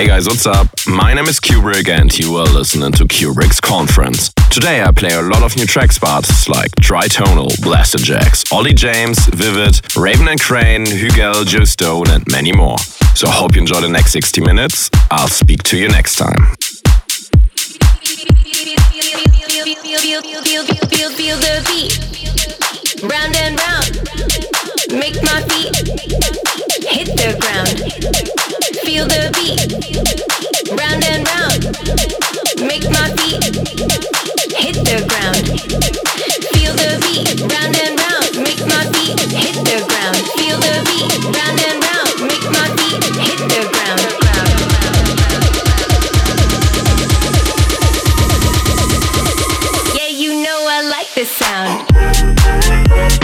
Hey guys, what's up? My name is Cuebrick and you are listening to Cuebrick's Conference. Today I play a lot of new tracks by artists like Tritonal, Blasterjaxx, Olly James, Vivid, Raven and Kreyn, Hugel, Joe Stone and many more. So I hope you enjoy the next 60 minutes. I'll speak to you next time. Feel the beat, round and round. Make my feet hit the ground feel the beat, round and round. Make my feet hit the ground. Feel the beat, round and round. Make my feet hit the ground. Feel the beat, round and round. Make my feet hit the ground. Yeah, you know I like this sound.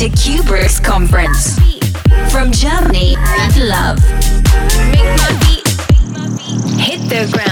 To Cuebrick's conference. From Germany love. Hit the ground.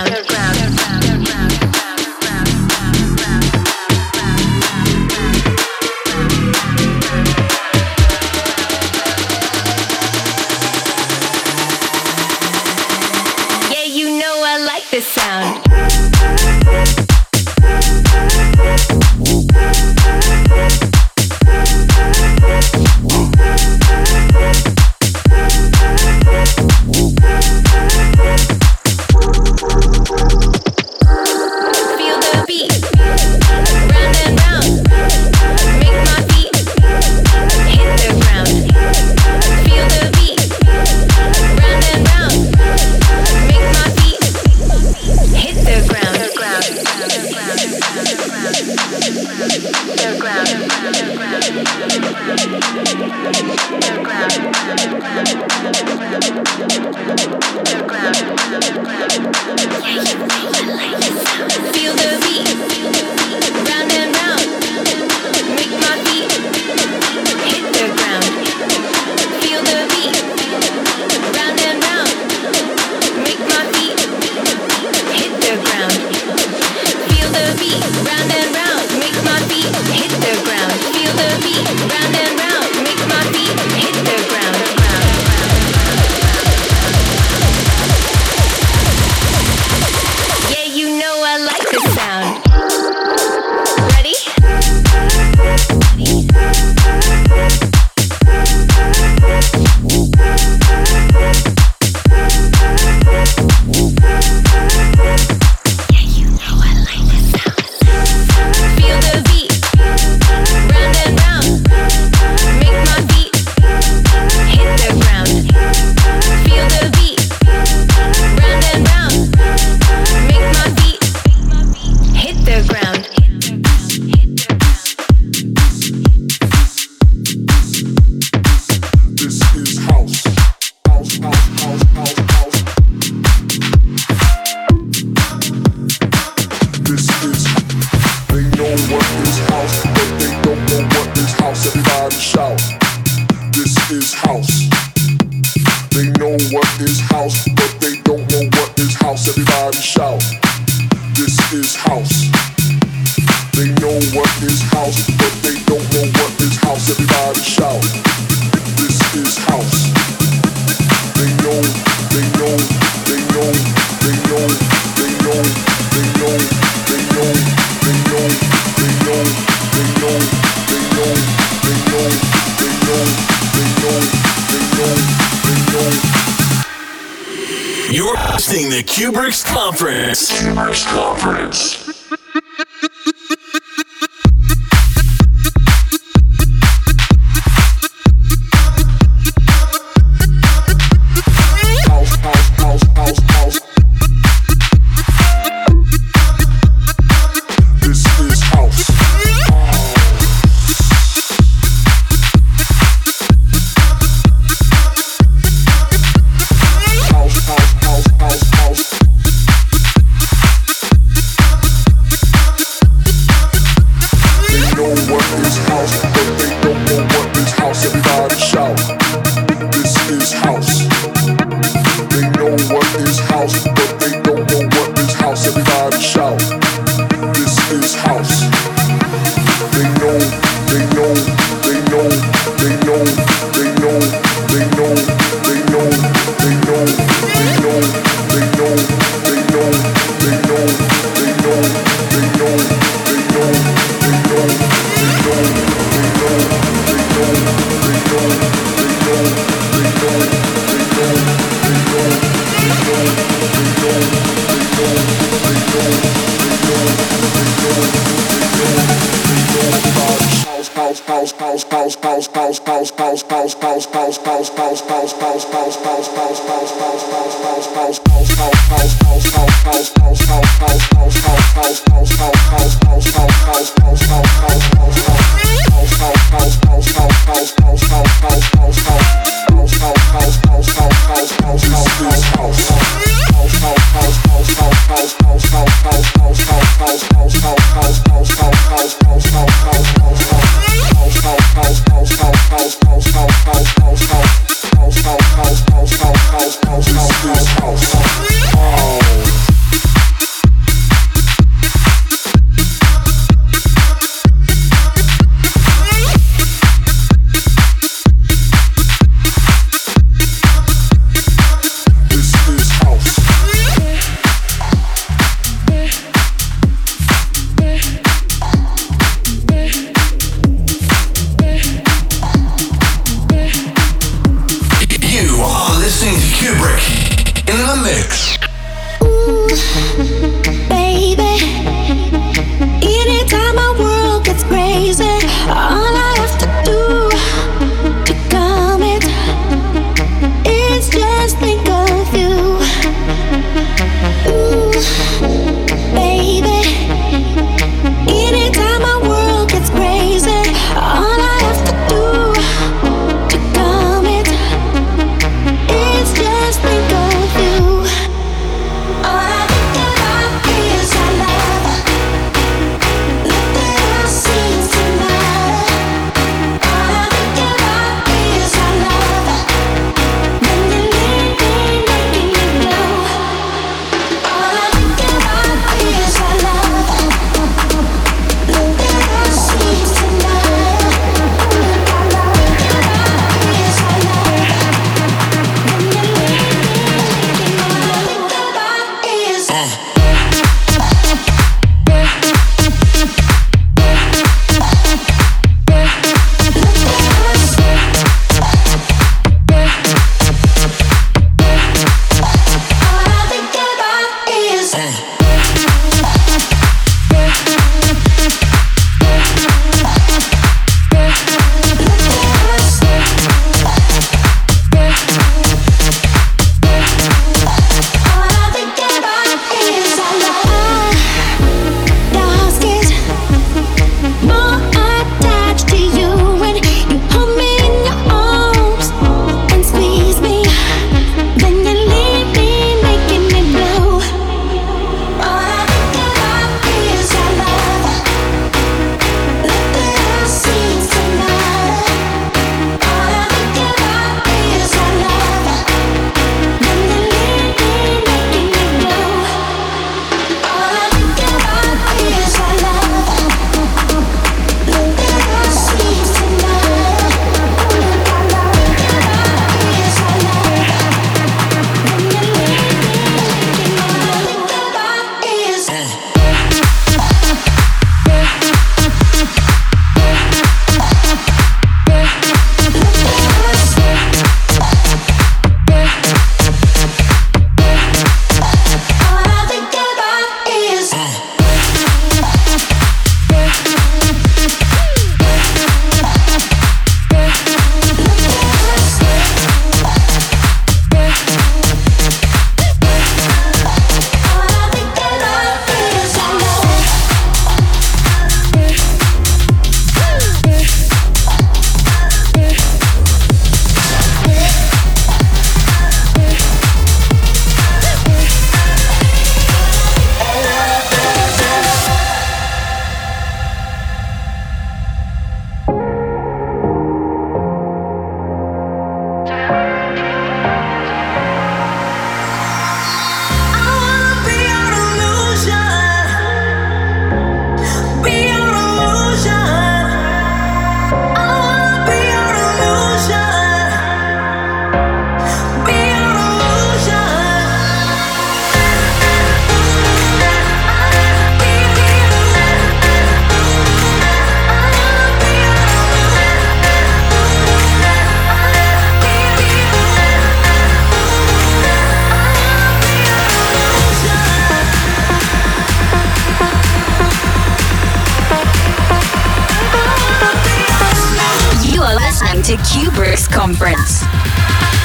To Cuebrick's conference.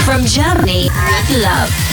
From Germany with love.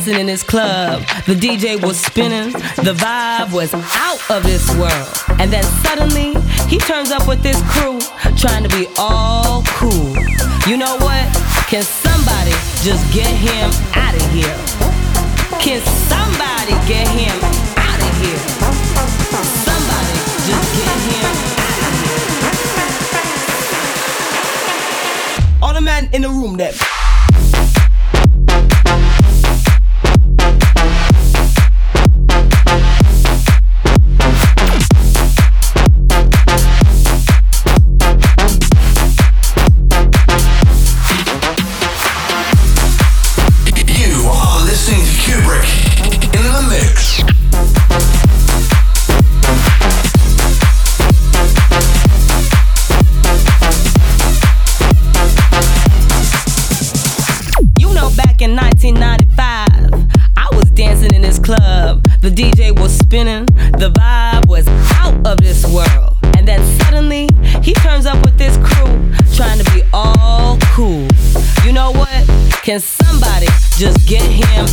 Dancing in this club. The DJ was spinning, the vibe was out of this world. And then suddenly, he turns up with this crew, trying to be all cool. You know what? Can somebody just get him out of here? Can somebody get him out of here? Somebody just get him out of here. All the men in the room that club. The DJ was spinning, the vibe was out of this world. And then suddenly, he turns up with this crew, trying to be all cool. You know what? Can somebody just get him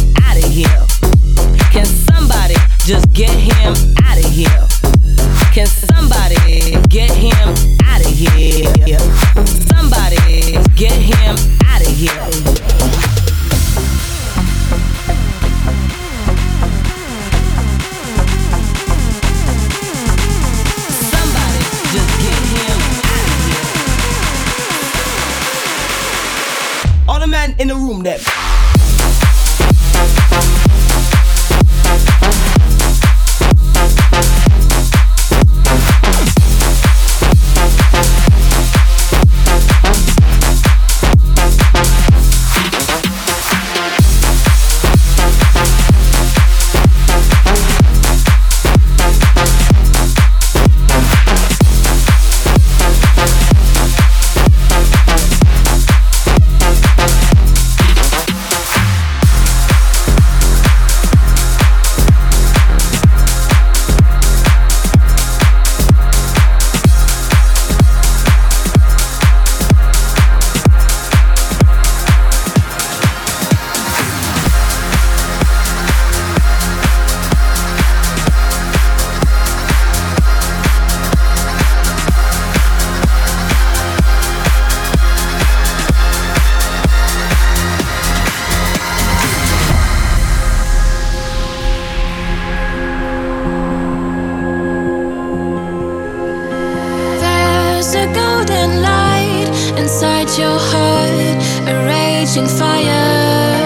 your heart a raging fire.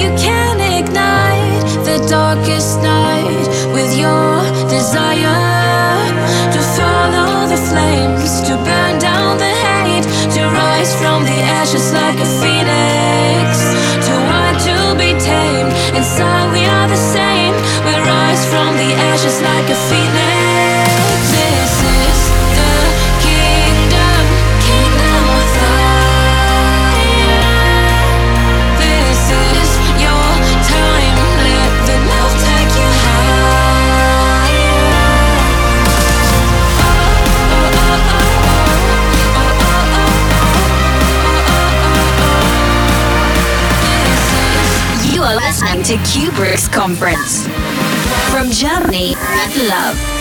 You can ignite the darkest night with your desire to follow the flames, to burn down the hate, to rise from the ashes like a phoenix, to want to be tamed. Inside we are the same, we rise from the ashes like a phoenix. To Cuebrick's conference. From Germany love.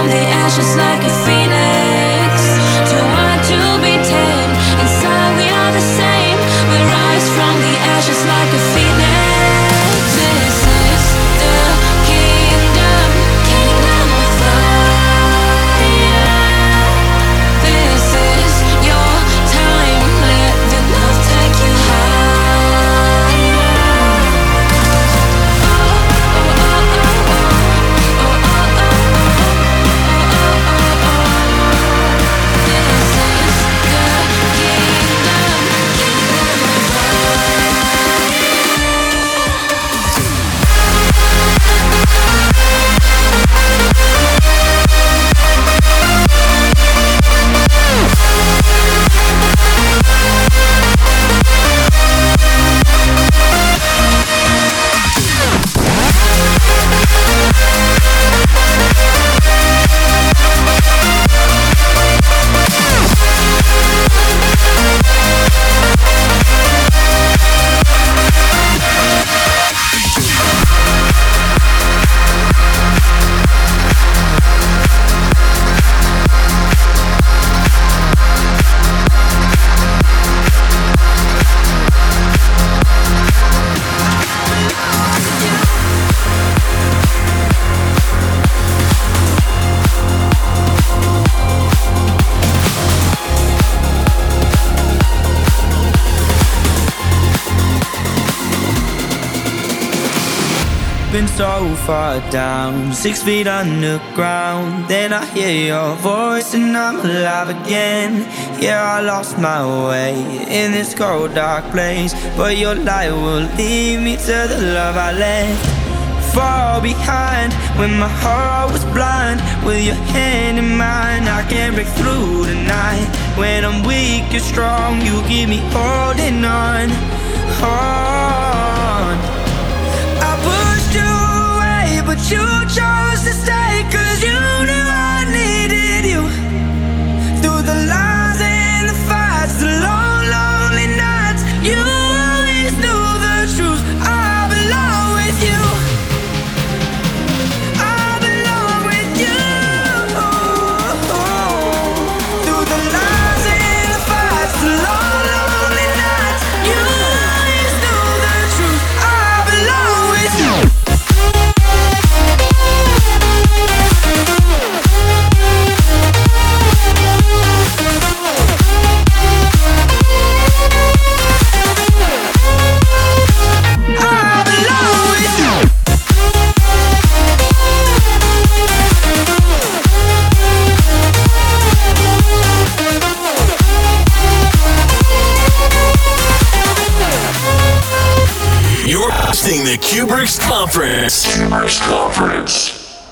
From the ashes like a phoenix, down, six feet underground. Then I hear your voice and I'm alive again. Yeah, I lost my way in this cold, dark place. But your light will lead me to the love I left. Far behind when my heart was blind. With your hand in mine, I can break through tonight. When I'm weak, you're strong. You keep me holding on, on. You chose Cuebrick's Conference. Cuebrick's Conference.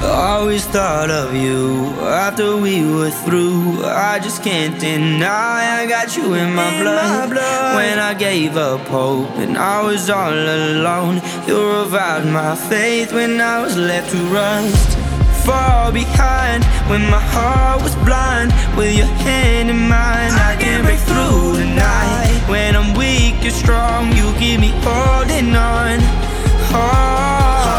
I always thought of you after we were through. I just can't deny I got you in my, in blood. my blood. When I gave up hope and I was all alone, you revived my faith when I was left to rust. Fall behind when my heart was blind. With your hand in mine, I, I can break through tonight. When I'm weak, you're strong. You give me all in on. Oh. Ah.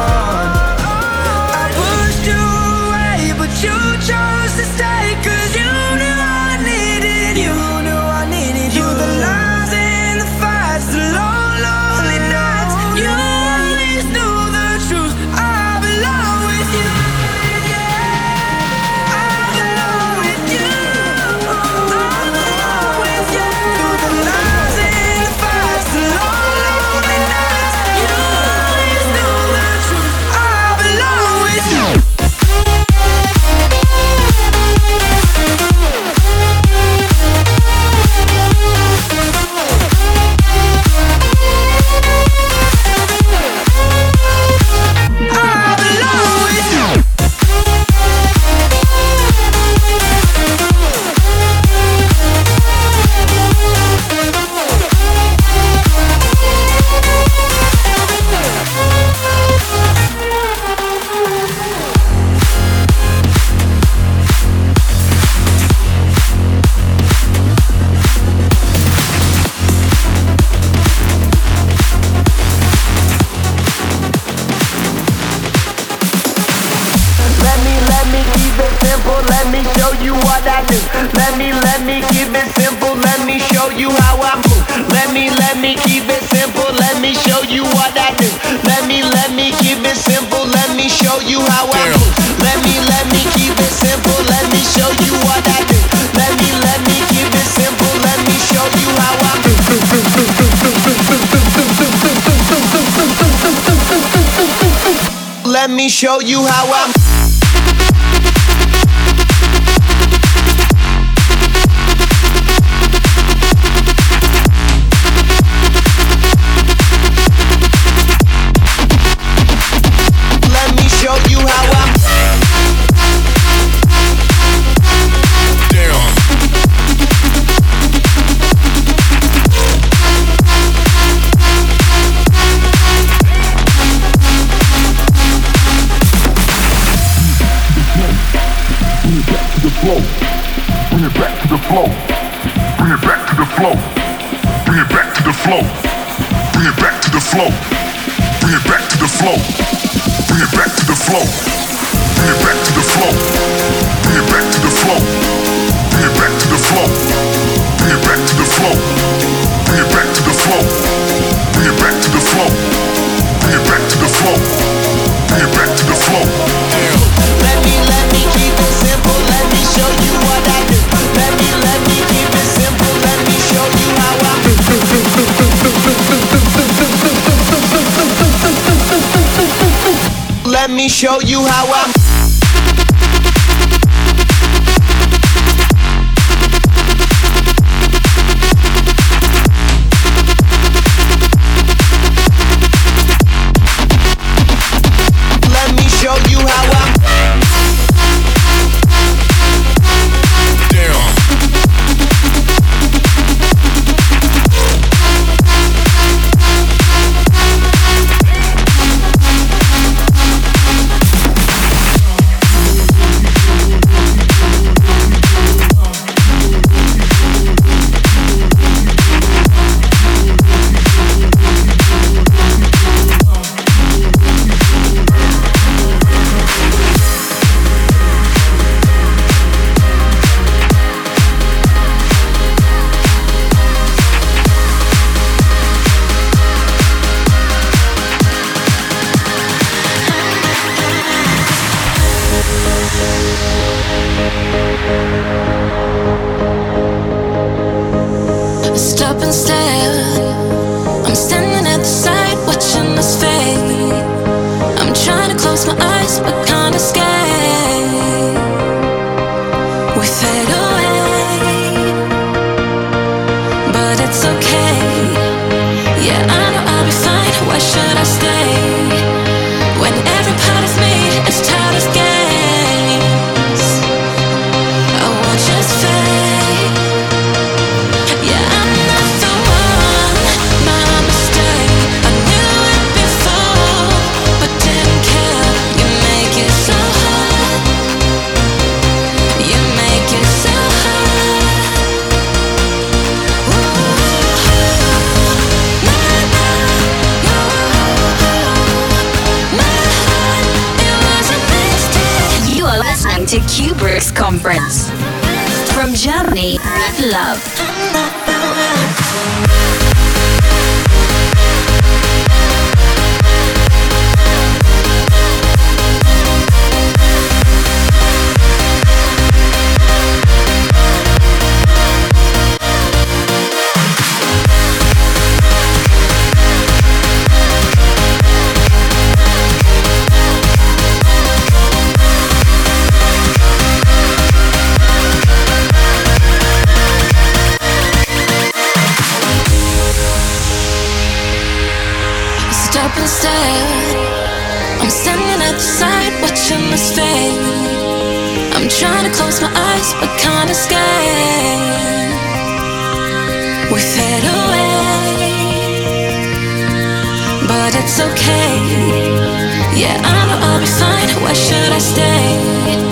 Trying to close my eyes, but can't escape. We fade away, but it's okay. Yeah, I know I'll be fine. Why should I stay?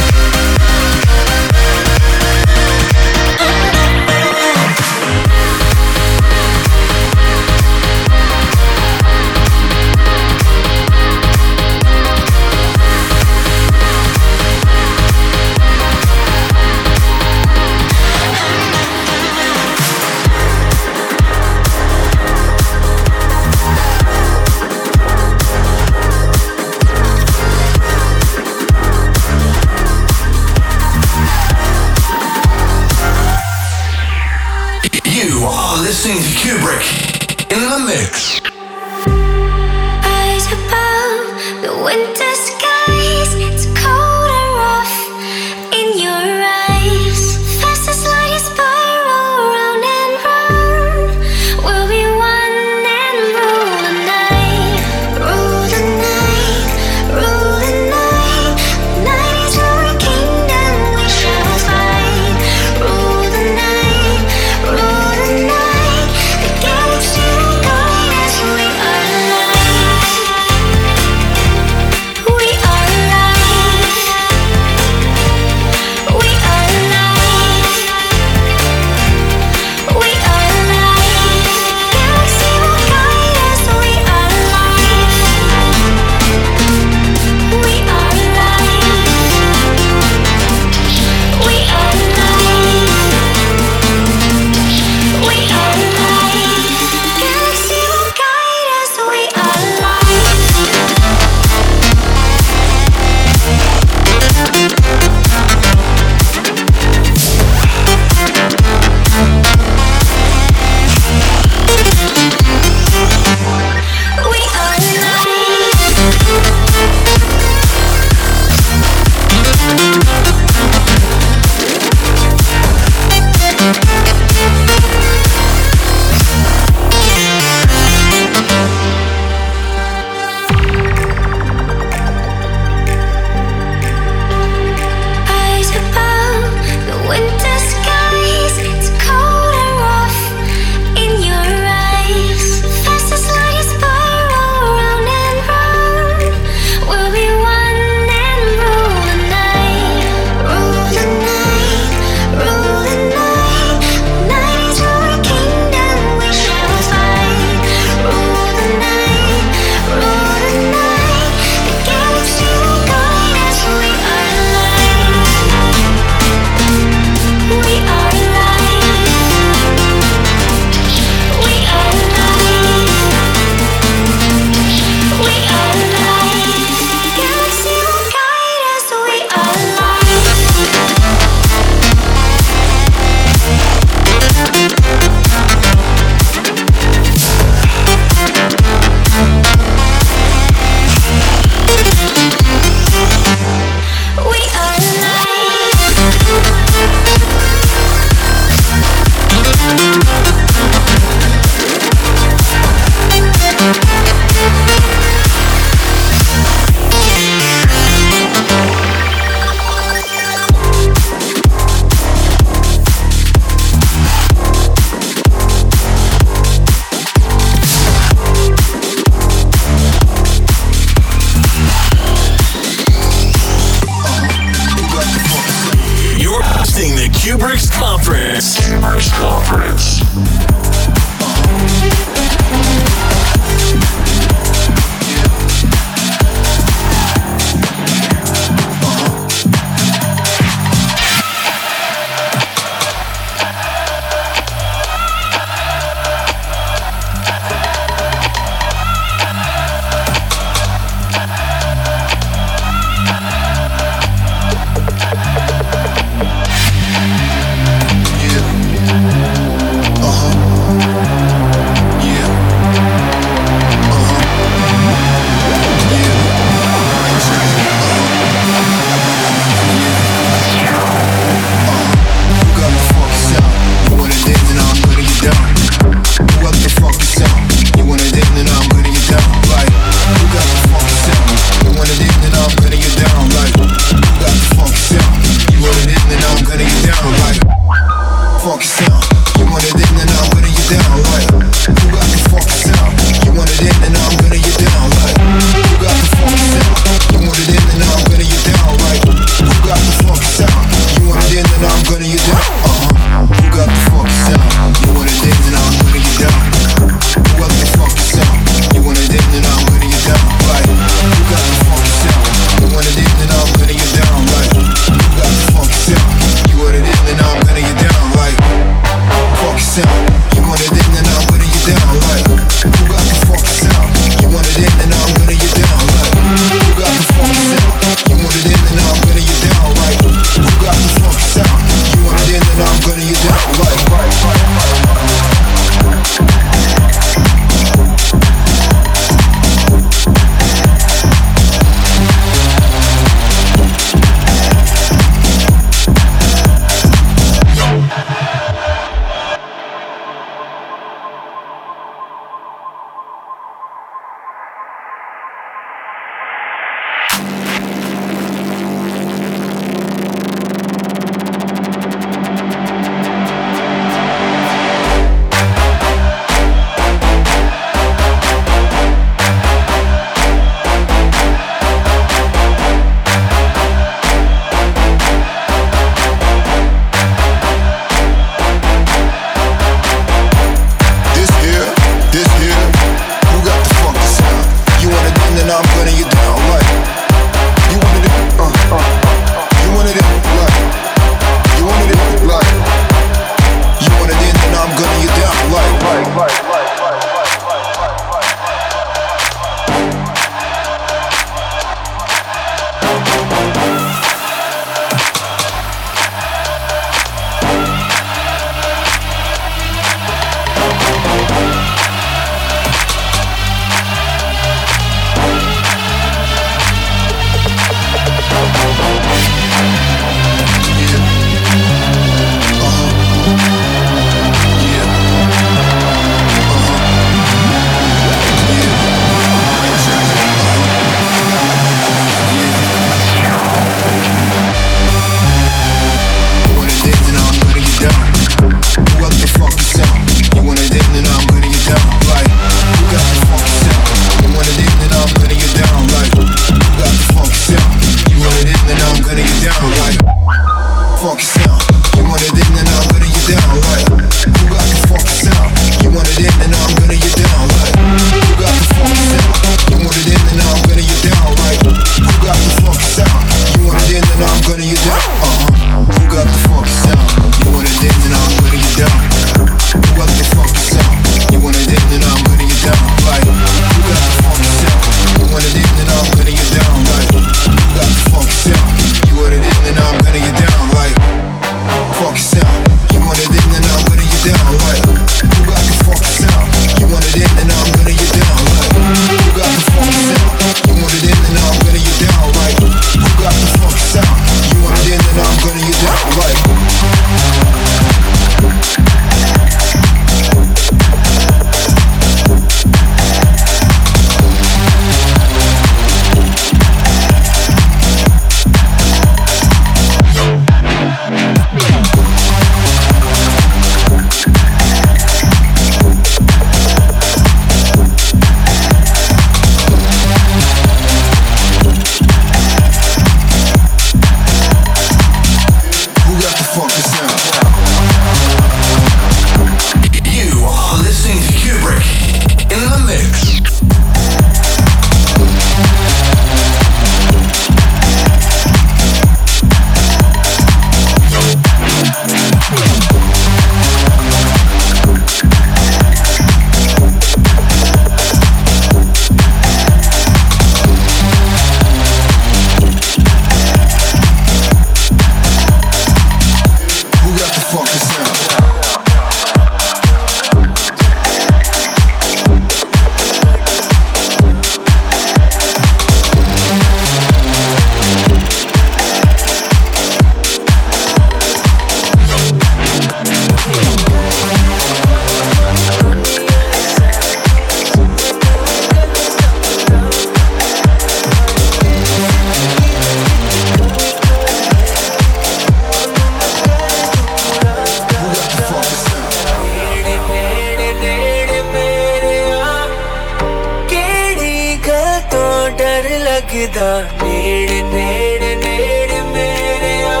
ਲੱਗਦਾ ਨੇੜੇ ਨੇੜੇ ਨੇੜੇ ਮੇਰਿਆ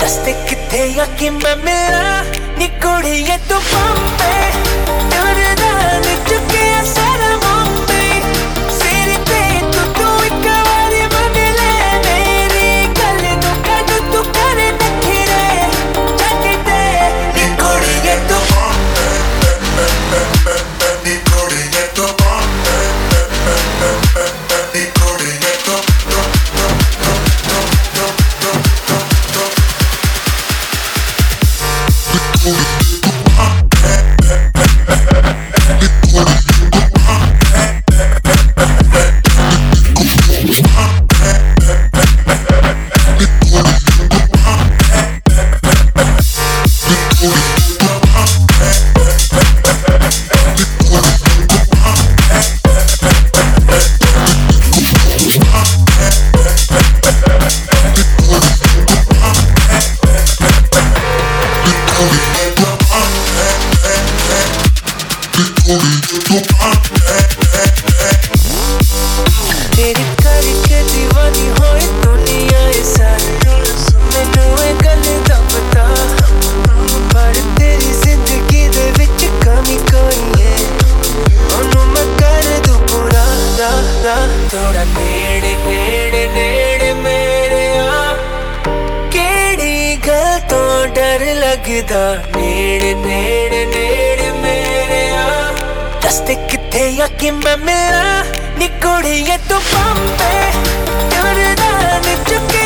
ਦੱਸ ਤੇ ਕਿੱਥੇ ਆ ਕਿ ਮੈਂ ਮਿਲਾਂ ਨੀ ਕੁੜੀਏ ਤੂੰ ਬੰਬੇ ਤੇ ਕਿੱਥੇ ਆ ਕਿ ਮੈਂ ਮੇਰਾ ਨਿਕੋੜੀਏ ਤੋਂ ਬੰਬੇ ਡਰਦਾ ਨ ਚੁੱਕੇ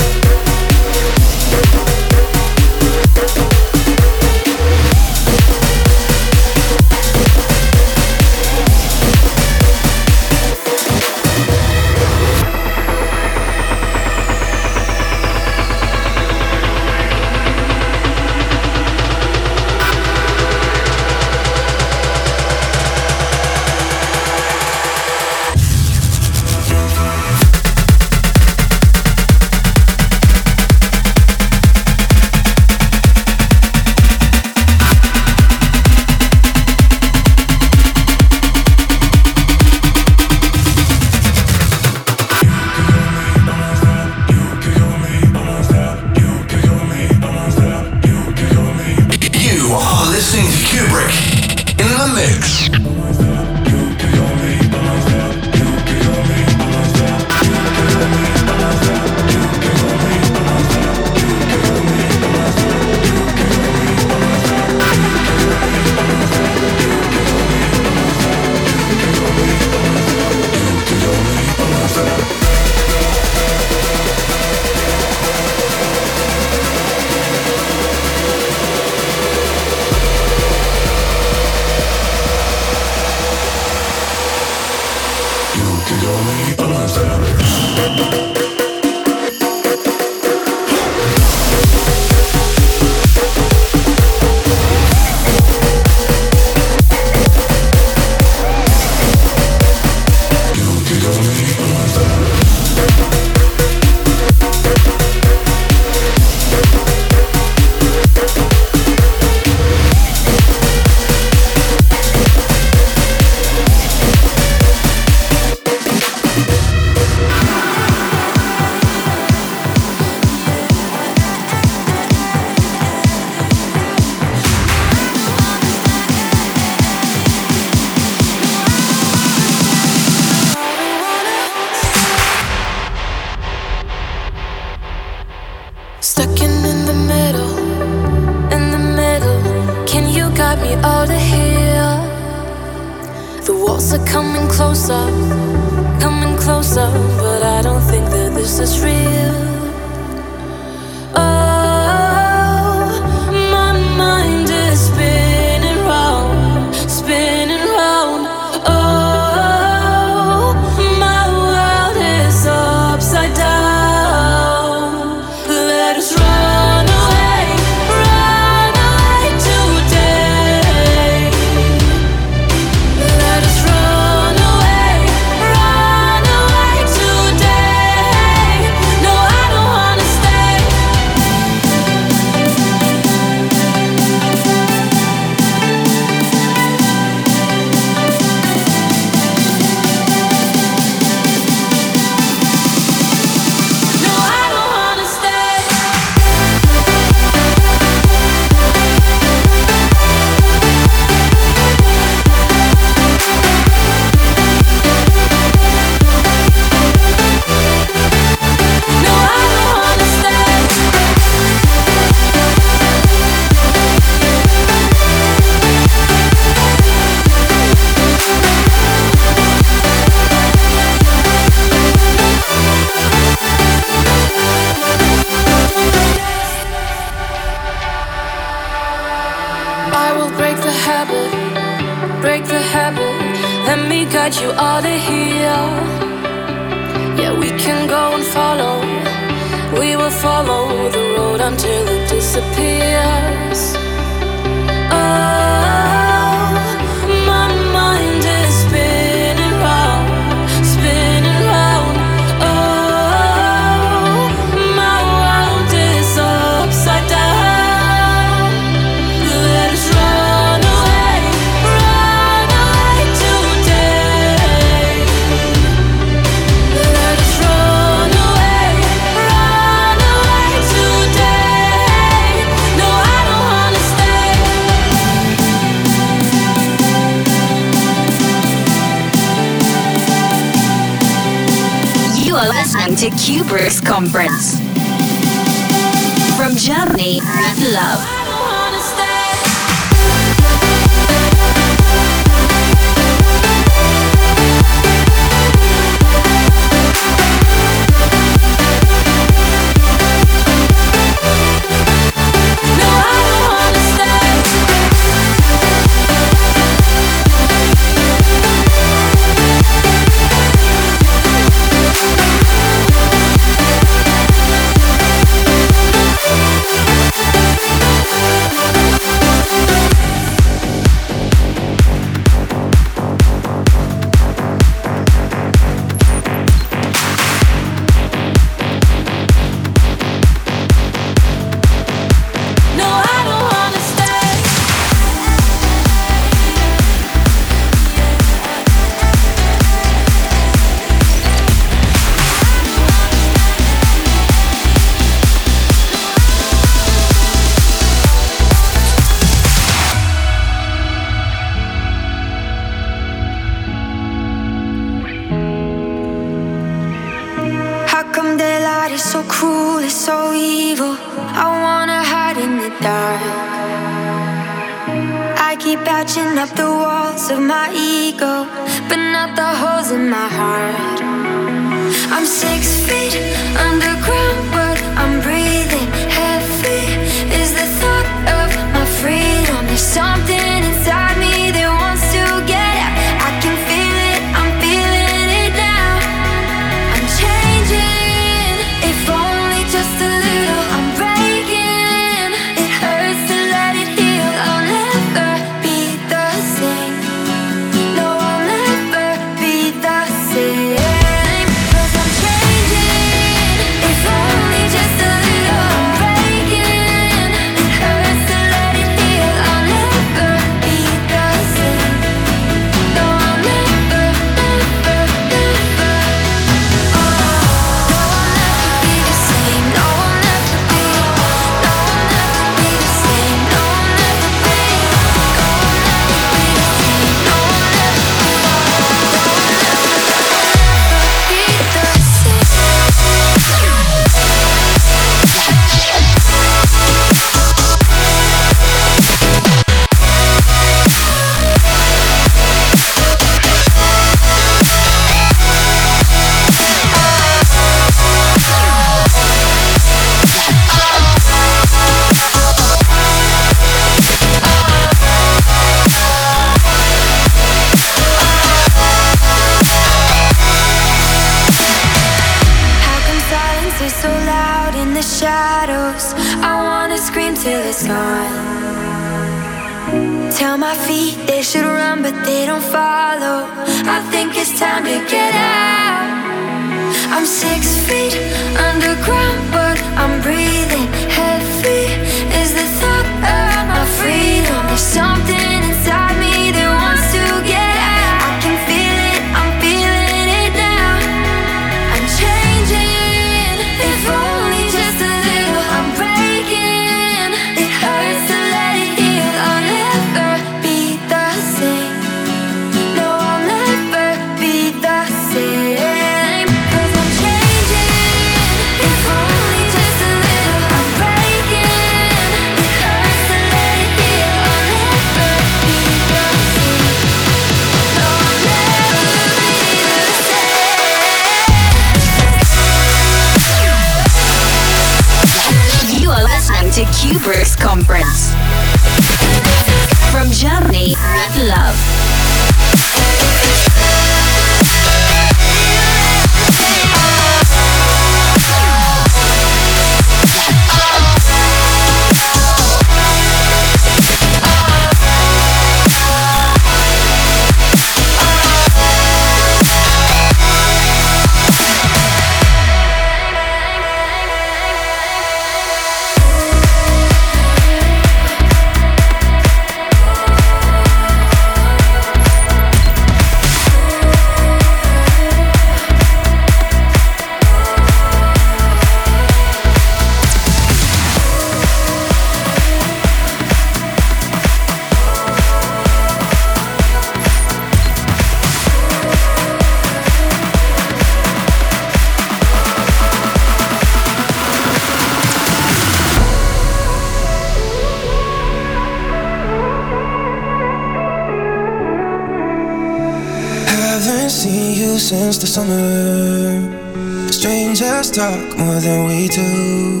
summer. Strangers talk more than we do.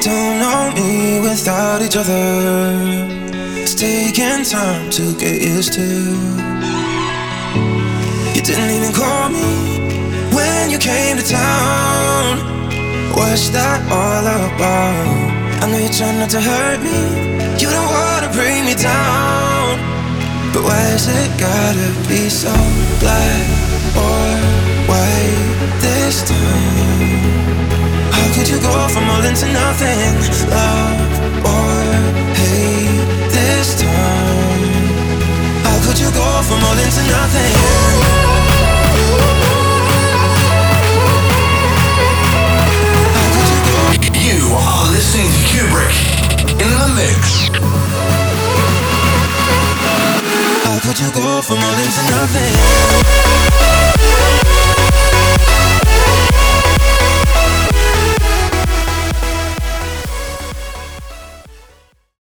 Don't know me without each other. It's taking time to get used to. You didn't even call me when you came to town. What's that all about? I know you're trying not to hurt into. You are listening to Cuebrick in the mix. Go nothing?